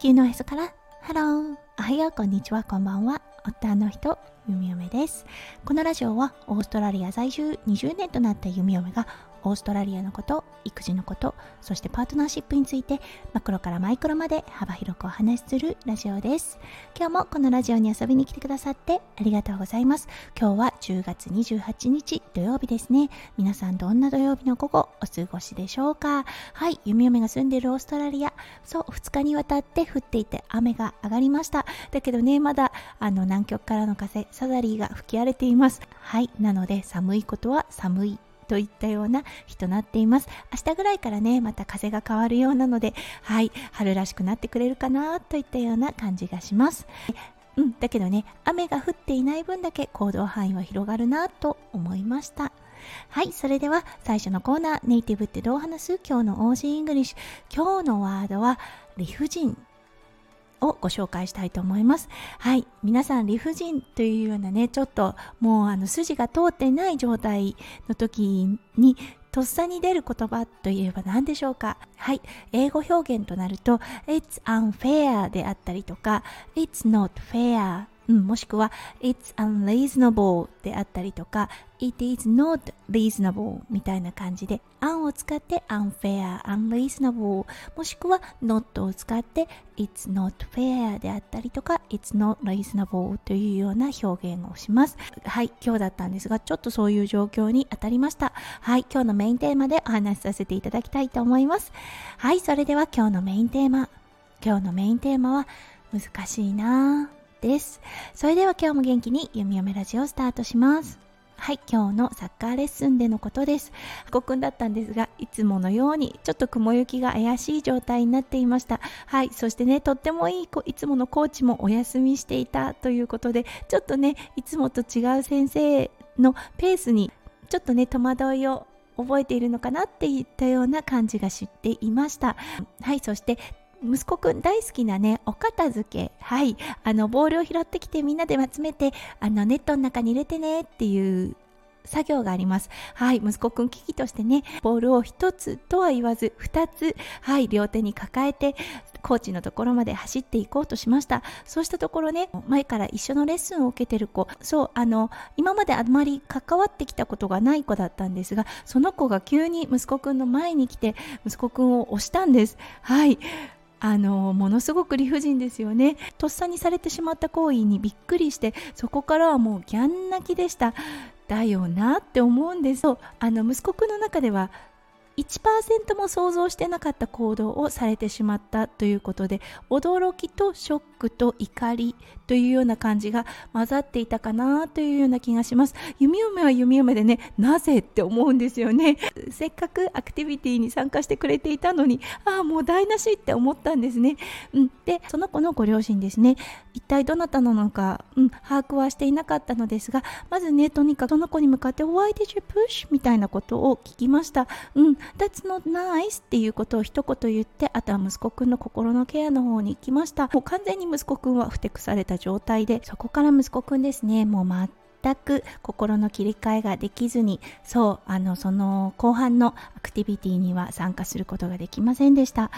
球のへそから。ハローおはよう。こんにちは。こんばんは。夫の人弓嫁です。このラジオはオーストラリア在住20年となった弓嫁がオーストラリアのこと育児のことそしてパートナーシップについてマクロからマイクロまで幅広くお話しするラジオです。今日もこのラジオに遊びに来てくださってありがとうございます。今日は10月28日土曜日ですね。皆さんどんな土曜日の午後お過ごしでしょうか？はい弓嫁が住んでいるオーストラリア。そう2日にわたって降っていて雨が上がりました。だけどねまだあの南極からの風サザリーが吹き荒れています。はいなので寒いことは寒い。といったような日となっています。明日ぐらいからねまた風が変わるようなのではい春らしくなってくれるかなといったような感じがします。うん、だけどね雨が降っていない分だけ行動範囲は広がるなと思いました。はいそれでは最初のコーナーネイティブってどう話す？今日の Aussie English。今日のワードは理不尽。をご紹介したいと思います。はい。皆さん理不尽というようなね、ちょっともうあの筋が通ってない状態の時にとっさに出る言葉といえば何でしょうかはい。英語表現となると It's unfair であったりとか It's not fair うん、もしくは It's unreasonable であったりとか It is not reasonable みたいな感じで un を使って unfair, unreasonable もしくは not を使って It's not fair であったりとか It's not reasonable というような表現をします。はい今日だったんですがちょっとそういう状況に当たりました。はい今日のメインテーマでお話しさせていただきたいと思います。はいそれでは今日のメインテーマ。今日のメインテーマは難しいなぁ。です。それでは今日も元気に弓嫁ラジオをスタートします。はい、今日のサッカーレッスンでのことです。ごくんだったんですが、いつものようにちょっと雲行きが怪しい状態になっていました。はい、そしてね、とってもいい子いつものコーチもお休みしていたということで、ちょっとね、いつもと違う先生のペースにちょっとね、戸惑いを覚えているのかなっていったような感じが知っていました。はい、そして息子くん大好きなね、お片付け。はい。あの、ボールを拾ってきてみんなで集めて、あの、ネットの中に入れてねっていう作業があります。はい。息子くん危機としてね、ボールを一つとは言わず、二つ、はい。両手に抱えて、コーチのところまで走っていこうとしました。そうしたところね、前から一緒のレッスンを受けてる子、そう、あの、今まであまり関わってきたことがない子だったんですが、その子が急に息子くんの前に来て、息子くんを押したんです。はい。あのものすごく理不尽ですよね。とっさにされてしまった行為にびっくりしてそこからはもうギャン泣きでした。だよなって思うんです。あの息子くんの中では1%も想像してなかった行動をされてしまったということで驚きとショックと怒りというような感じが混ざっていたかなというような気がします。弓嫁は弓嫁でねなぜって思うんですよね。せっかくアクティビティに参加してくれていたのにああもう台無しって思ったんですね、うん、でその子のご両親ですね。一体どなたなのか、うん、把握はしていなかったのですがまずねとにかくその子に向かって Why did you push? みたいなことを聞きました、うん、That's not nice っていうことを一言言ってあとは息子くんの心のケアの方に行きました。もう完全に息子くんはふてくされた状態でそこから息子くんですね。もう全く心の切り替えができずにそうあのその後半のアクティビティには参加することができませんでした。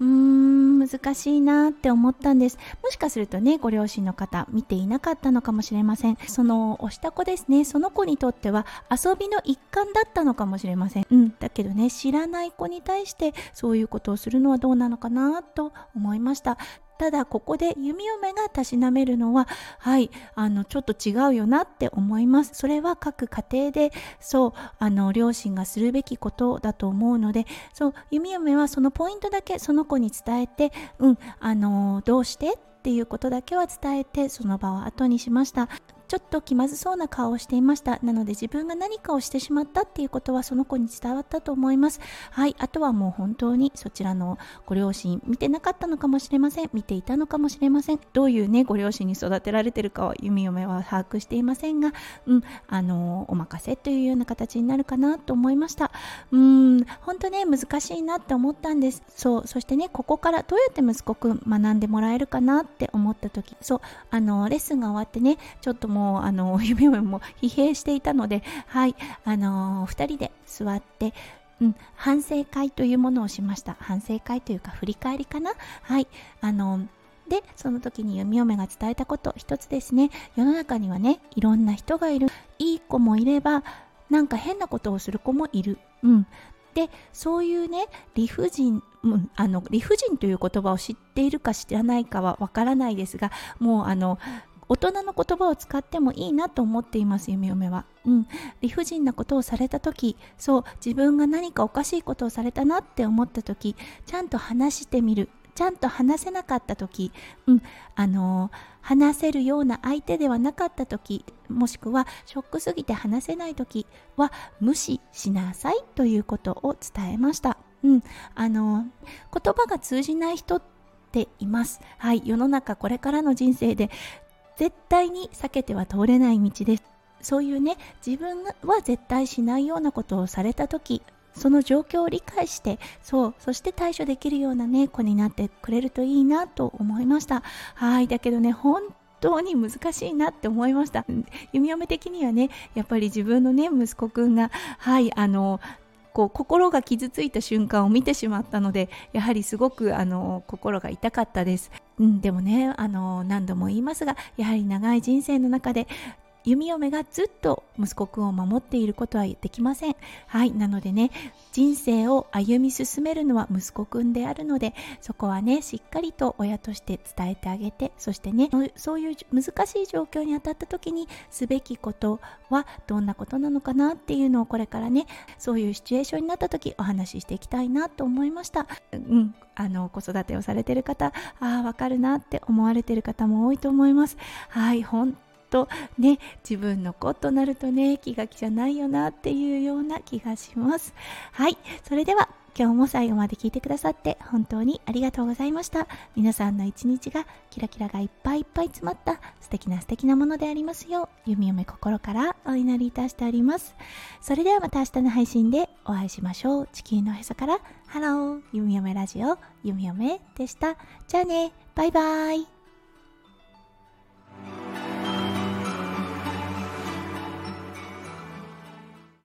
うーん難しいなって思ったんです。もしかするとねご両親の方見ていなかったのかもしれません。その押した子ですねその子にとっては遊びの一環だったのかもしれません。うんだけどね知らない子に対してそういうことをするのはどうなのかなと思いました。ただここで弓嫁がたしなめるのははいあのちょっと違うよなって思います。それは各家庭でそうあの両親がするべきことだと思うのでそう弓嫁はそのポイントだけその子に伝えてうんあのどうして？っていうことだけは伝えてその場を後にしました。ちょっと気まずそうな顔をしていました。なので自分が何かをしてしまったっていうことはその子に伝わったと思います。はい。あとはもう本当にそちらのご両親見てなかったのかもしれません。見ていたのかもしれません。どういうねご両親に育てられてるかは弓嫁は把握していませんが。うん。あのお任せというような形になるかなと思いました。うん。本当ね難しいなって思ったんです。そう。そしてねここからどうやって息子くん学んでもらえるかなって思った時。そう。あのレッスンが終わってねちょっともうあの 夢も疲弊していたのではいあの2人で座ってうん、反省会というものをしました。反省会というか振り返りかな。はいあのでその時に弓嫁が伝えたこと一つですね。世の中にはねいろんな人がいる。いい子もいればなんか変なことをする子もいる、うん、でそういうね理不尽、うん、あの理不尽という言葉を知っているか知らないかはわからないですがもうあの大人の言葉を使ってもいいなと思っています弓嫁は、うん、理不尽なことをされた時そう自分が何かおかしいことをされたなって思った時ちゃんと話してみる。ちゃんと話せなかった時、うん、あの話せるような相手ではなかった時もしくはショックすぎて話せない時は無視しなさいということを伝えました。うん、あの言葉が通じない人っています。はい、世の中これからの人生で絶対に避けては通れない道です。そういうね、自分は絶対しないようなことをされた時、その状況を理解してそうそして対処できるようなね子になってくれるといいなと思いましたはいだけどね本当に難しいなって思いました弓嫁的にはねやっぱり自分のね息子くんがはいあのこう心が傷ついた瞬間を見てしまったのでやはりすごくあの心が痛かったです、うん、でもねあの何度も言いますがやはり長い人生の中で弓嫁がずっと息子くんを守っていることはできません。はい。なのでね、人生を歩み進めるのは息子くんであるので、そこはね、しっかりと親として伝えてあげて、そしてね、そういう難しい状況に当たった時にすべきことはどんなことなのかなっていうのをこれからね、そういうシチュエーションになった時お話ししていきたいなと思いました。うん。あの子育てをされてる方ああわかるなって思われてる方も多いと思いますはい本とね自分の子となるとね気が気じゃないよなっていうような気がします。はい。それでは今日も最後まで聞いてくださって本当にありがとうございました。皆さんの一日がキラキラがいっぱいいっぱい詰まった素敵な素敵なものでありますよう弓嫁心からお祈りいたしております。それではまた明日の配信でお会いしましょう。地球のへそからハロー弓嫁ラジオ弓嫁でした。じゃあね。バイバイ。